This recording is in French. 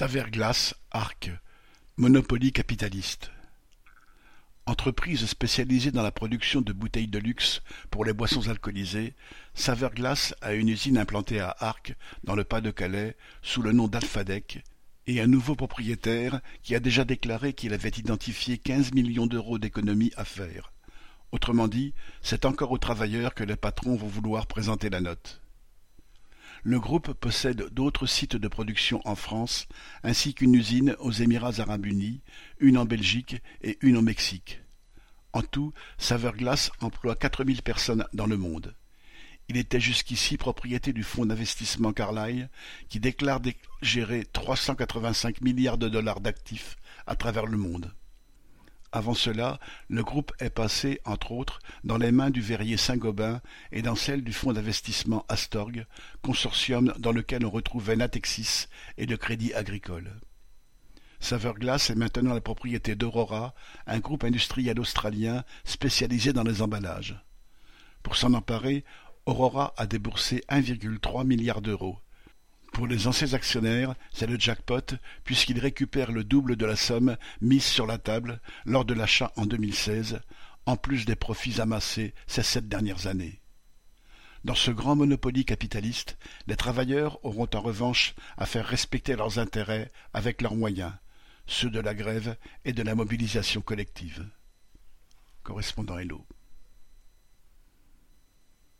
Saverglass Arc, monopoly capitaliste. Entreprise spécialisée dans la production de bouteilles de luxe pour les boissons alcoolisées, Saverglass a une usine implantée à Arc, dans le Pas-de-Calais, sous le nom d'Alphadec, et un nouveau propriétaire qui a déjà déclaré qu'il avait identifié quinze millions d'euros d'économies à faire. Autrement dit, c'est encore aux travailleurs que les patrons vont vouloir présenter la note. Le groupe possède d'autres sites de production en France, ainsi qu'une usine aux Émirats arabes unis, une en Belgique et une au Mexique. En tout, Saverglass emploie quatre mille personnes dans le monde. Il était jusqu'ici propriété du fonds d'investissement Carlyle, qui déclare gérer 385 milliards de dollars d'actifs à travers le monde. Avant cela, le groupe est passé, entre autres, dans les mains du verrier Saint-Gobain et dans celles du fonds d'investissement Astorg, consortium dans lequel on retrouvait Natexis et le Crédit Agricole. Saverglass est maintenant la propriété d'Aurora, un groupe industriel australien spécialisé dans les emballages. Pour s'en emparer, Aurora a déboursé 1,3 milliard d'euros. Pour les anciens actionnaires, c'est le jackpot puisqu'ils récupèrent le double de la somme mise sur la table lors de l'achat en 2016, en plus des profits amassés ces sept dernières années. Dans ce grand monopoly capitaliste, les travailleurs auront en revanche à faire respecter leurs intérêts avec leurs moyens, ceux de la grève et de la mobilisation collective. Correspondant Hello.